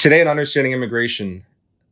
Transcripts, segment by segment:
Today, on Understanding Immigration,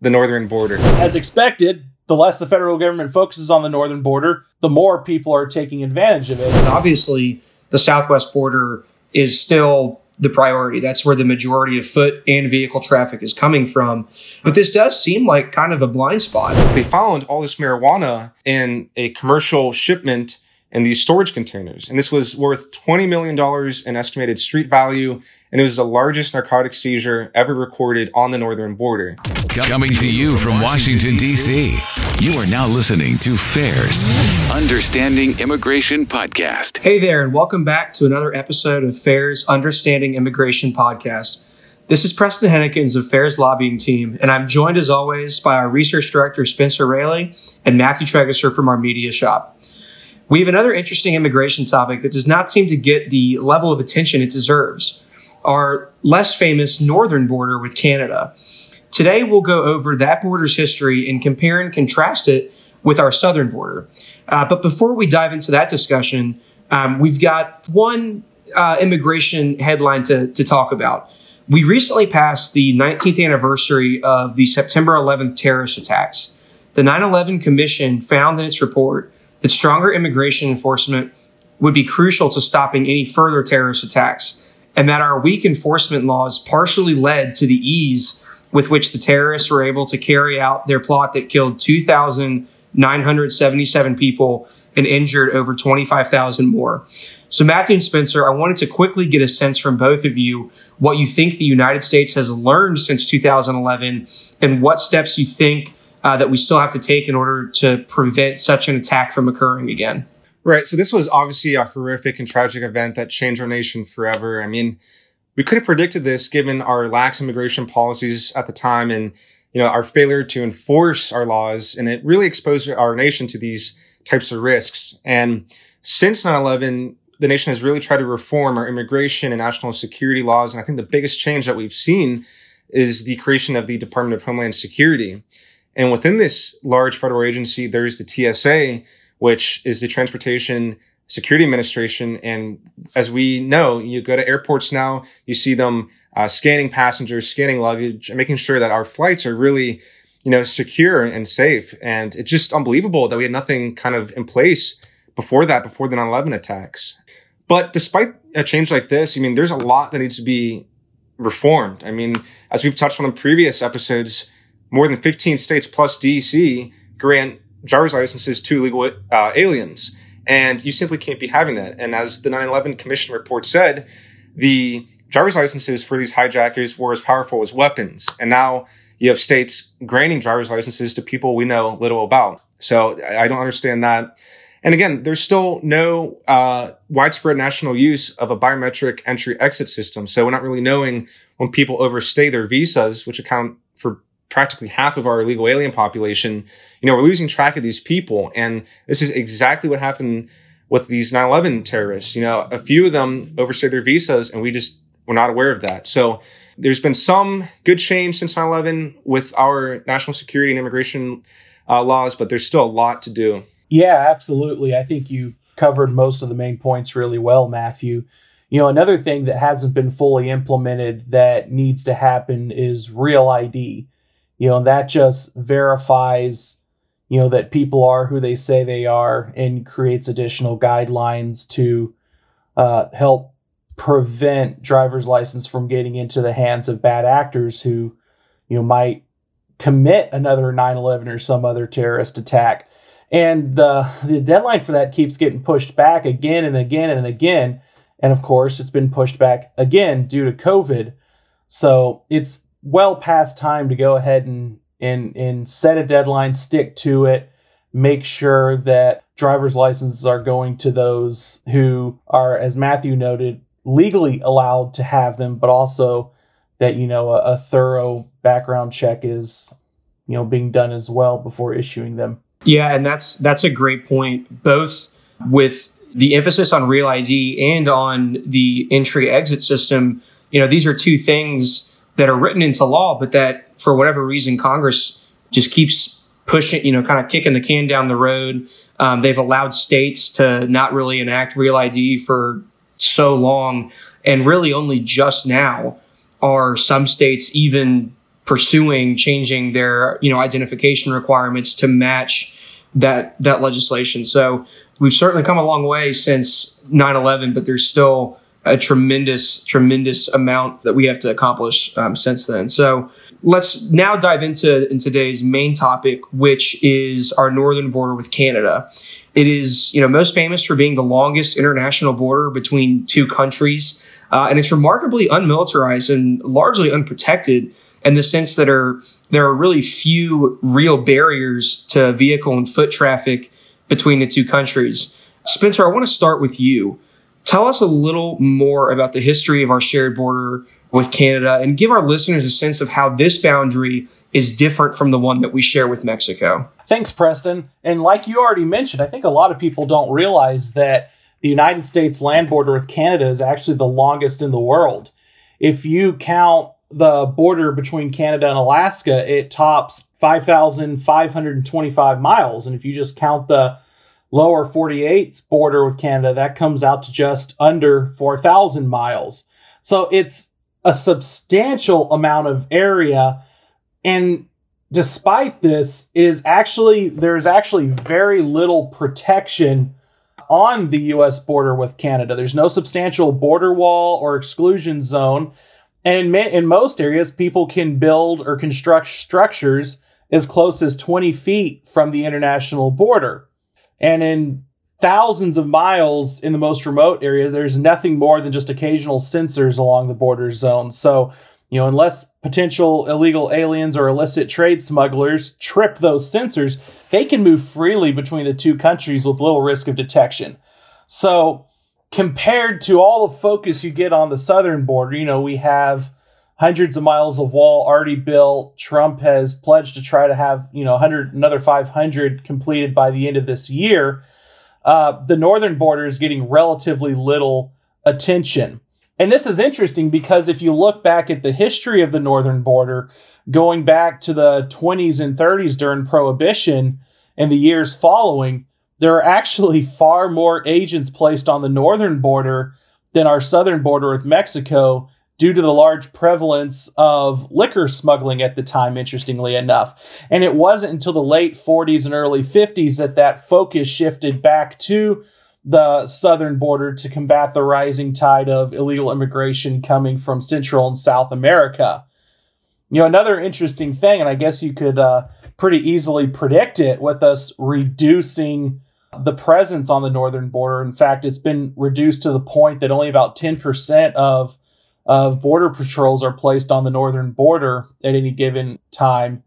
the northern border. As expected, the less the federal government focuses on the northern border, the more people are taking advantage of it. And obviously, the southwest border is still the priority. That's where the majority of foot and vehicle traffic is coming from. But this does seem like kind of a blind spot. They found all this marijuana in a commercial shipment in these storage containers. And this was worth $20 million in estimated street value. And it was the largest narcotic seizure ever recorded on the northern border. Coming to you from Washington, D.C., you are now listening to FAIR's Understanding Immigration Podcast. Hey there, and welcome back to another episode of FAIR's Understanding Immigration Podcast. This is Preston Huennekens of FAIR's lobbying team, and I'm joined as always by our research director, Spencer Raley, and Matthew Tragesser from our media shop. We have another interesting immigration topic that does not seem to get the level of attention it deserves our less famous northern border with Canada. Today, we'll go over that border's history and compare and contrast it with our southern border. Uh, but before we dive into that discussion, um, we've got one uh, immigration headline to, to talk about. We recently passed the 19th anniversary of the September 11th terrorist attacks. The 9 11 Commission found in its report that stronger immigration enforcement would be crucial to stopping any further terrorist attacks, and that our weak enforcement laws partially led to the ease with which the terrorists were able to carry out their plot that killed 2,977 people and injured over 25,000 more. So, Matthew and Spencer, I wanted to quickly get a sense from both of you what you think the United States has learned since 2011 and what steps you think uh, that we still have to take in order to prevent such an attack from occurring again. Right. So this was obviously a horrific and tragic event that changed our nation forever. I mean, we could have predicted this given our lax immigration policies at the time and you know our failure to enforce our laws and it really exposed our nation to these types of risks. And since 9/11, the nation has really tried to reform our immigration and national security laws and I think the biggest change that we've seen is the creation of the Department of Homeland Security. And within this large federal agency, there's the TSA, which is the Transportation Security Administration. And as we know, you go to airports now, you see them uh, scanning passengers, scanning luggage, and making sure that our flights are really, you know, secure and safe. And it's just unbelievable that we had nothing kind of in place before that, before the 9/11 attacks. But despite a change like this, I mean, there's a lot that needs to be reformed. I mean, as we've touched on in previous episodes, more than 15 states plus DC grant driver's licenses to illegal uh, aliens. And you simply can't be having that. And as the 9 11 Commission report said, the driver's licenses for these hijackers were as powerful as weapons. And now you have states granting driver's licenses to people we know little about. So I don't understand that. And again, there's still no uh, widespread national use of a biometric entry exit system. So we're not really knowing when people overstay their visas, which account for practically half of our illegal alien population, you know, we're losing track of these people. And this is exactly what happened with these 9-11 terrorists. You know, a few of them overstayed their visas and we just were not aware of that. So there's been some good change since 9-11 with our national security and immigration uh, laws, but there's still a lot to do. Yeah, absolutely. I think you covered most of the main points really well, Matthew. You know, another thing that hasn't been fully implemented that needs to happen is real ID you know that just verifies you know that people are who they say they are and creates additional guidelines to uh, help prevent driver's license from getting into the hands of bad actors who you know might commit another 9-11 or some other terrorist attack. And the the deadline for that keeps getting pushed back again and again and again. And of course it's been pushed back again due to covid. So it's well past time to go ahead and and and set a deadline, stick to it, make sure that driver's licenses are going to those who are, as Matthew noted, legally allowed to have them, but also that you know a, a thorough background check is you know being done as well before issuing them. Yeah, and that's that's a great point. Both with the emphasis on real ID and on the entry exit system, you know, these are two things that are written into law, but that for whatever reason Congress just keeps pushing, you know, kind of kicking the can down the road. Um, they've allowed states to not really enact real ID for so long, and really only just now are some states even pursuing changing their you know identification requirements to match that that legislation. So we've certainly come a long way since 9/11, but there's still a tremendous tremendous amount that we have to accomplish um, since then. So let's now dive into in today's main topic, which is our northern border with Canada. It is, you know, most famous for being the longest international border between two countries, uh, and it's remarkably unmilitarized and largely unprotected in the sense that are there are really few real barriers to vehicle and foot traffic between the two countries. Spencer, I want to start with you. Tell us a little more about the history of our shared border with Canada and give our listeners a sense of how this boundary is different from the one that we share with Mexico. Thanks, Preston. And like you already mentioned, I think a lot of people don't realize that the United States land border with Canada is actually the longest in the world. If you count the border between Canada and Alaska, it tops 5,525 miles. And if you just count the lower 48's border with Canada, that comes out to just under 4,000 miles. So it's a substantial amount of area. And despite this, is actually there's actually very little protection on the US border with Canada. There's no substantial border wall or exclusion zone. And in, in most areas, people can build or construct structures as close as 20 feet from the international border. And in thousands of miles in the most remote areas, there's nothing more than just occasional sensors along the border zone. So, you know, unless potential illegal aliens or illicit trade smugglers trip those sensors, they can move freely between the two countries with little risk of detection. So, compared to all the focus you get on the southern border, you know, we have hundreds of miles of wall already built. Trump has pledged to try to have, you know, 100 another 500 completed by the end of this year. Uh, the northern border is getting relatively little attention. And this is interesting because if you look back at the history of the northern border, going back to the 20s and 30s during Prohibition and the years following, there are actually far more agents placed on the northern border than our southern border with Mexico due to the large prevalence of liquor smuggling at the time, interestingly enough. And it wasn't until the late 40s and early 50s that that focus shifted back to the southern border to combat the rising tide of illegal immigration coming from Central and South America. You know, another interesting thing, and I guess you could uh, pretty easily predict it with us reducing the presence on the northern border. In fact, it's been reduced to the point that only about 10% of of border patrols are placed on the northern border at any given time.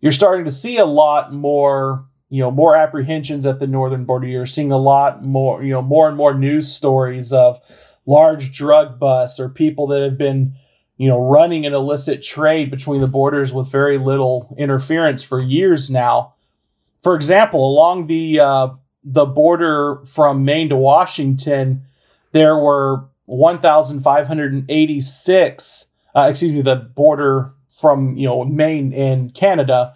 You're starting to see a lot more, you know, more apprehensions at the northern border. You're seeing a lot more, you know, more and more news stories of large drug busts or people that have been, you know, running an illicit trade between the borders with very little interference for years now. For example, along the uh, the border from Maine to Washington, there were 1,586, uh, excuse me, the border from, you know, Maine and Canada,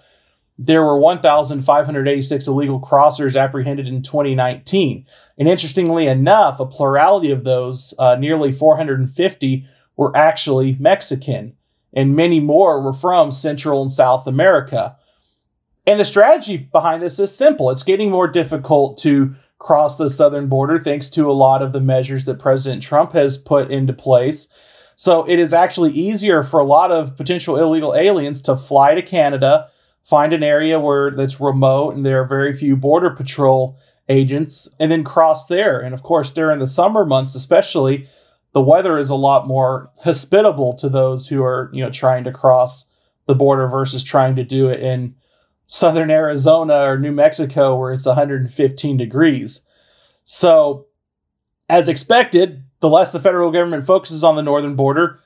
there were 1,586 illegal crossers apprehended in 2019. And interestingly enough, a plurality of those, uh, nearly 450, were actually Mexican, and many more were from Central and South America. And the strategy behind this is simple. It's getting more difficult to cross the southern border thanks to a lot of the measures that President Trump has put into place. So it is actually easier for a lot of potential illegal aliens to fly to Canada, find an area where that's remote and there are very few border patrol agents and then cross there. And of course, during the summer months especially, the weather is a lot more hospitable to those who are, you know, trying to cross the border versus trying to do it in southern Arizona or New Mexico where it's 115 degrees. So, as expected, the less the federal government focuses on the northern border,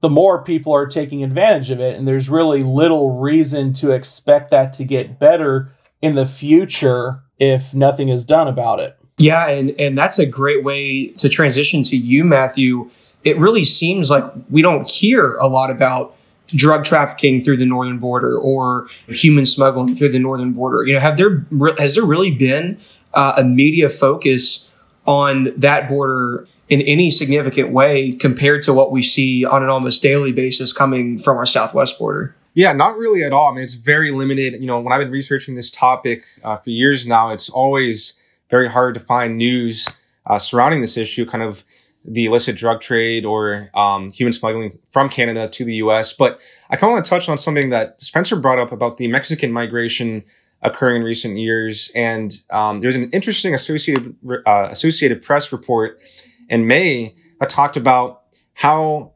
the more people are taking advantage of it. And there's really little reason to expect that to get better in the future if nothing is done about it. Yeah, and, and that's a great way to transition to you, Matthew. It really seems like we don't hear a lot about drug trafficking through the northern border or human smuggling through the northern border. You know, have there has there really been uh, a media focus on that border in any significant way compared to what we see on an almost daily basis coming from our southwest border. Yeah, not really at all. I mean, it's very limited. You know, when I've been researching this topic uh, for years now, it's always very hard to find news uh, surrounding this issue, kind of the illicit drug trade or um, human smuggling from Canada to the US. But I kind of want to touch on something that Spencer brought up about the Mexican migration occurring in recent years. And um, there's an interesting Associated, uh, Associated Press report in May that talked about how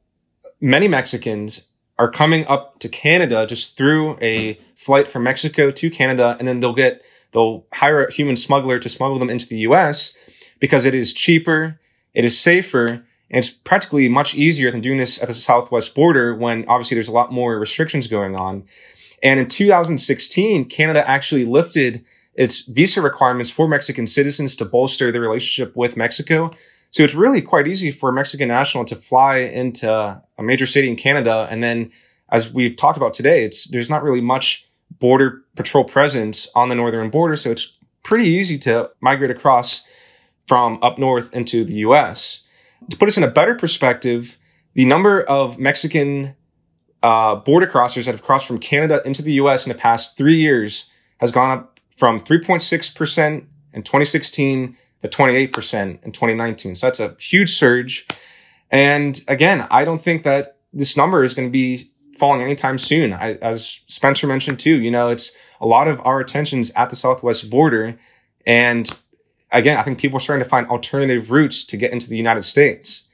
many Mexicans are coming up to Canada just through a flight from Mexico to Canada, and then they'll get they'll hire a human smuggler to smuggle them into the U.S. because it is cheaper, it is safer, and it's practically much easier than doing this at the southwest border when obviously there's a lot more restrictions going on. And in 2016, Canada actually lifted its visa requirements for Mexican citizens to bolster their relationship with Mexico. So it's really quite easy for a Mexican national to fly into a major city in Canada. And then, as we've talked about today, it's there's not really much border patrol presence on the northern border. So it's pretty easy to migrate across from up north into the US. To put us in a better perspective, the number of Mexican uh, border crossers that have crossed from Canada into the US in the past three years has gone up from 3.6% in 2016 to 28% in 2019. So that's a huge surge. And again, I don't think that this number is going to be falling anytime soon. I, as Spencer mentioned too, you know, it's a lot of our attention's at the southwest border. And again, I think people are starting to find alternative routes to get into the United States.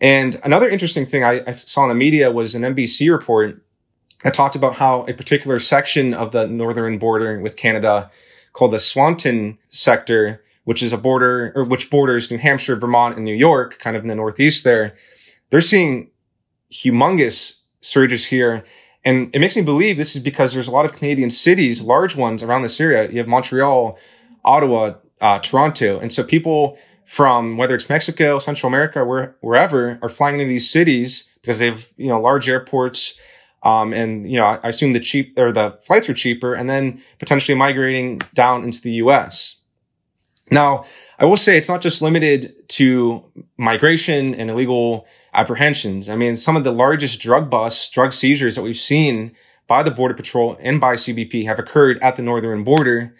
And another interesting thing I, I saw in the media was an NBC report that talked about how a particular section of the northern border with Canada called the Swanton sector which is a border or which borders New Hampshire, Vermont, and New York, kind of in the Northeast there, they're seeing humongous surges here. And it makes me believe this is because there's a lot of Canadian cities, large ones around this area. You have Montreal, Ottawa, uh, Toronto. And so people from whether it's Mexico, Central America, where, wherever are flying into these cities because they have, you know, large airports. Um, and, you know, I assume the cheap or the flights are cheaper and then potentially migrating down into the US. Now, I will say it's not just limited to migration and illegal apprehensions. I mean, some of the largest drug busts, drug seizures that we've seen by the Border Patrol and by CBP have occurred at the northern border.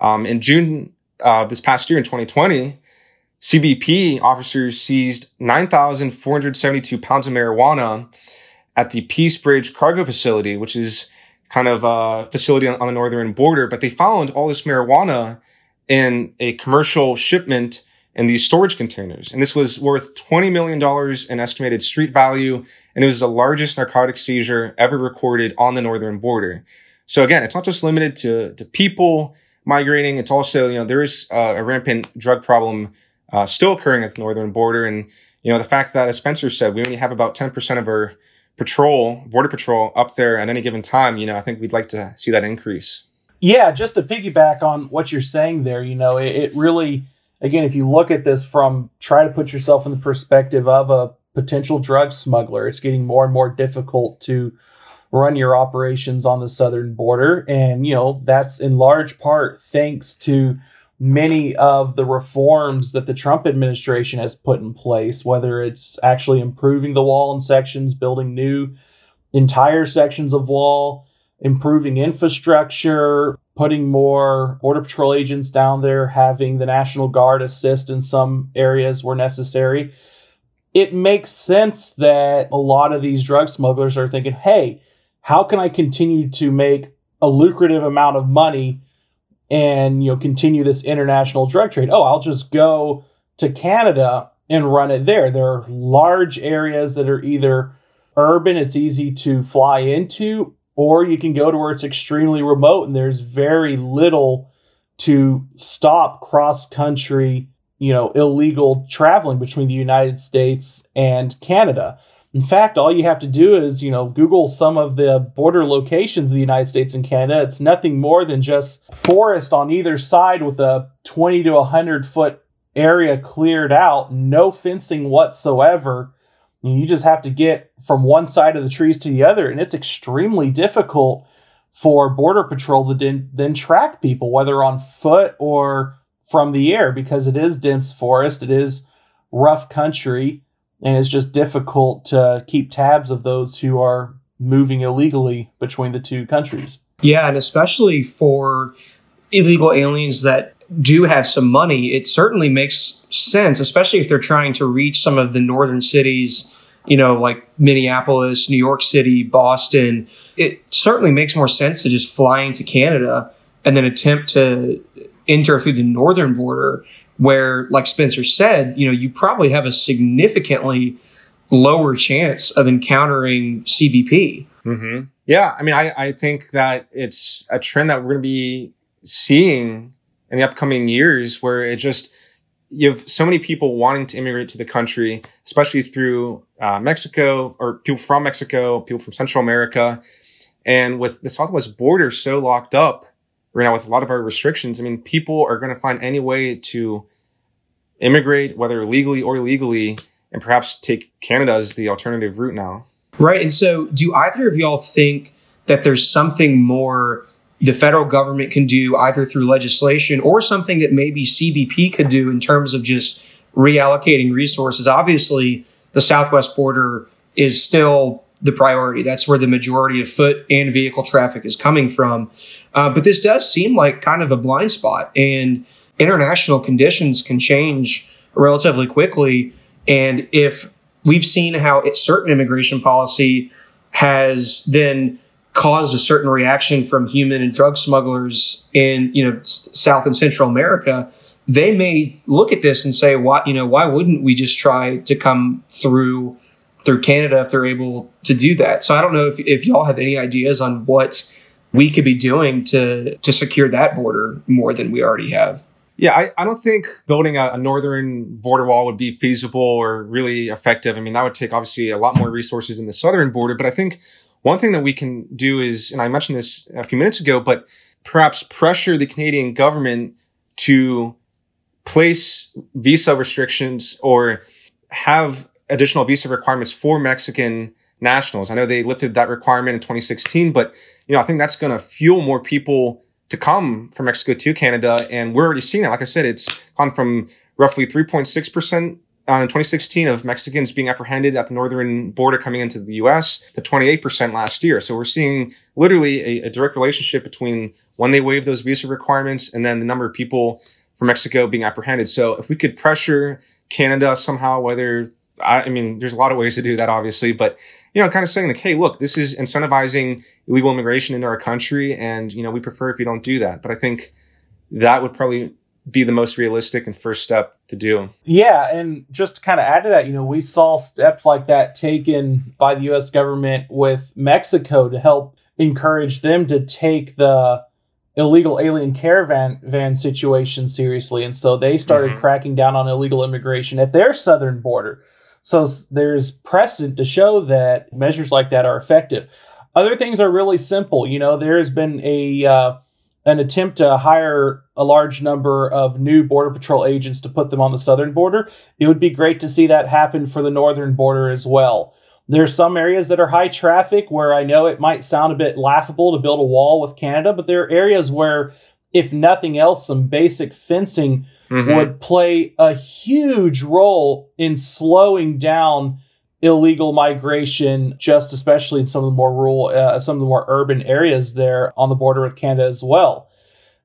Um, in June uh, this past year, in 2020, CBP officers seized 9,472 pounds of marijuana at the Peace Bridge cargo facility, which is kind of a facility on, on the northern border. But they found all this marijuana in a commercial shipment in these storage containers. And this was worth $20 million in estimated street value. And it was the largest narcotic seizure ever recorded on the northern border. So again, it's not just limited to, to people migrating. It's also, you know, there is uh, a rampant drug problem uh, still occurring at the northern border. And, you know, the fact that, as Spencer said, we only have about 10% of our patrol, border patrol up there at any given time, you know, I think we'd like to see that increase. Yeah, just to piggyback on what you're saying there, you know, it, it really, again, if you look at this from try to put yourself in the perspective of a potential drug smuggler, it's getting more and more difficult to run your operations on the southern border. And, you know, that's in large part thanks to many of the reforms that the Trump administration has put in place, whether it's actually improving the wall in sections, building new entire sections of wall improving infrastructure, putting more Border Patrol agents down there, having the National Guard assist in some areas where necessary. It makes sense that a lot of these drug smugglers are thinking, hey, how can I continue to make a lucrative amount of money and you know continue this international drug trade? Oh, I'll just go to Canada and run it there. There are large areas that are either urban, it's easy to fly into, or you can go to where it's extremely remote and there's very little to stop cross country, you know, illegal traveling between the United States and Canada. In fact, all you have to do is, you know, Google some of the border locations of the United States and Canada. It's nothing more than just forest on either side with a 20 to 100 foot area cleared out, no fencing whatsoever you just have to get from one side of the trees to the other, and it's extremely difficult for Border Patrol to then, then track people, whether on foot or from the air, because it is dense forest, it is rough country, and it's just difficult to keep tabs of those who are moving illegally between the two countries. Yeah, and especially for illegal aliens that do have some money, it certainly makes sense, especially if they're trying to reach some of the northern cities, you know, like Minneapolis, New York City, Boston. It certainly makes more sense to just fly into Canada and then attempt to enter through the northern border, where, like Spencer said, you know, you probably have a significantly lower chance of encountering CBP. Mm-hmm. Yeah, I mean, I, I think that it's a trend that we're going to be seeing in the upcoming years where it just you have so many people wanting to immigrate to the country, especially through uh, Mexico or people from Mexico, people from Central America. And with the Southwest border so locked up right now with a lot of our restrictions, I mean, people are going to find any way to immigrate, whether legally or illegally, and perhaps take Canada as the alternative route now. Right. And so, do either of y'all think that there's something more the federal government can do either through legislation or something that maybe CBP could do in terms of just reallocating resources. Obviously, the southwest border is still the priority. That's where the majority of foot and vehicle traffic is coming from. Uh, but this does seem like kind of a blind spot, and international conditions can change relatively quickly. And if we've seen how it, certain immigration policy has then caused a certain reaction from human and drug smugglers in you know South and Central America, they may look at this and say, "Why you know why wouldn't we just try to come through through Canada if they're able to do that?" So I don't know if if y'all have any ideas on what we could be doing to to secure that border more than we already have. Yeah, I, I don't think building a, a, northern border wall would be feasible or really effective. I mean, that would take obviously a lot more resources in the southern border. But I think one thing that we can do is, and I mentioned this a few minutes ago, but perhaps pressure the Canadian government to place visa restrictions or have additional visa requirements for Mexican nationals. I know they lifted that requirement in 2016, but you know, I think that's going to fuel more people to come from Mexico to Canada. And we're already seeing that. Like I said, it's gone from roughly 3.6% uh, in 2016 of Mexicans being apprehended at the northern border coming into the US to 28% last year. So we're seeing literally a, a, direct relationship between when they waive those visa requirements and then the number of people from Mexico being apprehended. So if we could pressure Canada somehow, whether I, I mean, there's a lot of ways to do that, obviously, but you know, kind of saying like, hey, look, this is incentivizing illegal immigration into our country, and you know, we prefer if you don't do that. But I think that would probably be the most realistic and first step to do. Yeah, and just to kind of add to that, you know, we saw steps like that taken by the US government with Mexico to help encourage them to take the illegal alien caravan van situation seriously. And so they started mm-hmm. cracking down on illegal immigration at their southern border. So there's precedent to show that measures like that are effective. Other things are really simple. You know, there has been a uh, an attempt to hire a large number of new border patrol agents to put them on the southern border. It would be great to see that happen for the northern border as well. There's some areas that are high traffic where I know it might sound a bit laughable to build a wall with Canada, but there are areas where, if nothing else, some basic fencing mm-hmm. would play a huge role in slowing down illegal migration, just especially in some of the more rural, uh, some of the more urban areas there on the border with Canada as well.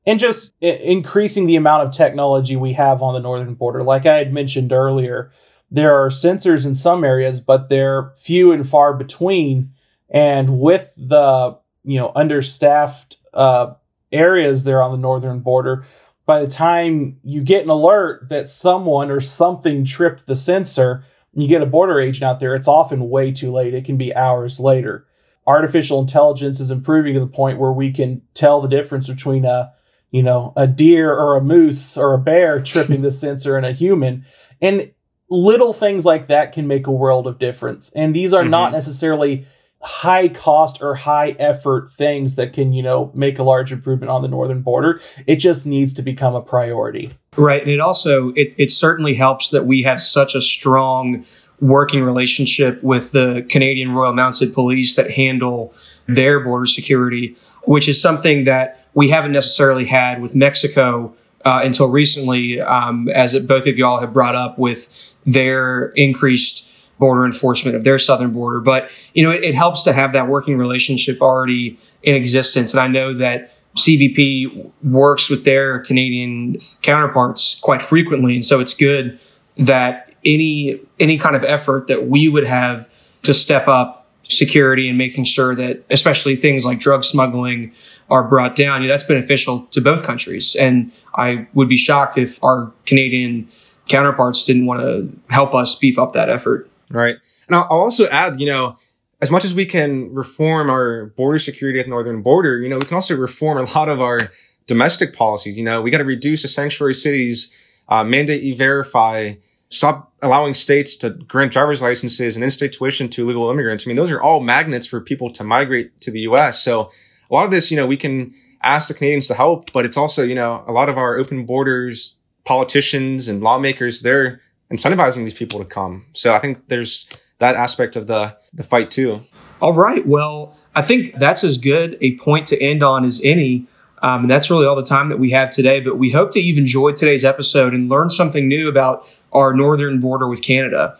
And just I- increasing the amount of technology we have on the northern border. Like I had mentioned earlier, there are sensors in some areas, but they're few and far between. And with the you know understaffed uh, areas there on the northern border, by the time you get an alert that someone or something tripped the sensor, you get a border agent out there, it's often way too late. It can be hours later. Artificial intelligence is improving to the point where we can tell the difference between a, you know, a deer or a moose or a bear tripping the sensor and a human. And little things like that can make a world of difference. And these are mm-hmm. not necessarily high cost or high effort things that can, you know, make a large improvement on the northern border. It just needs to become a priority. Right. And it also it, it certainly helps that we have such a strong working relationship with the Canadian Royal Mounted Police that handle their border security, which is something that we haven't necessarily had with Mexico uh, until recently, um, as it, both of y'all have brought up with their increased border enforcement of their southern border. But, you know, it, it helps to have that working relationship already in existence. And I know that CBP works with their Canadian counterparts quite frequently. And so it's good that any, any kind of effort that we would have to step up security and making sure that especially things like drug smuggling are brought down, you know, that's beneficial to both countries. And I would be shocked if our Canadian counterparts didn't want to help us beef up that effort. Right. And I'll also add, you know, as much as we can reform our border security at the northern border, you know, we can also reform a lot of our domestic policy. You know, we got to reduce the sanctuary cities, uh, mandate e-verify, stop allowing states to grant driver's licenses and in-state tuition to illegal immigrants. I mean, those are all magnets for people to migrate to the U.S. So a lot of this, you know, we can ask the Canadians to help, but it's also, you know, a lot of our open borders politicians and lawmakers, they're incentivizing these people to come. So I think there's that aspect of the the fight too. All right. Well, I think that's as good a point to end on as any. Um, and that's really all the time that we have today. But we hope that you've enjoyed today's episode and learned something new about our northern border with Canada.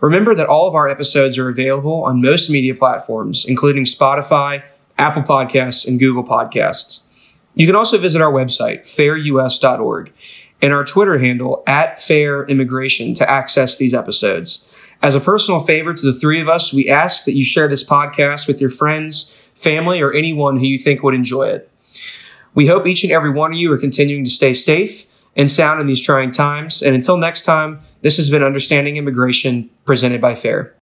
Remember that all of our episodes are available on most media platforms, including Spotify, Apple Podcasts, and Google Podcasts. You can also visit our website, fairus.org, and our Twitter handle, at Fair Immigration, to access these episodes. As a personal favor to the three of us, we ask that you share this podcast with your friends, family, or anyone who you think would enjoy it. We hope each and every one of you are continuing to stay safe and sound in these trying times. And until next time, this has been Understanding Immigration presented by FAIR.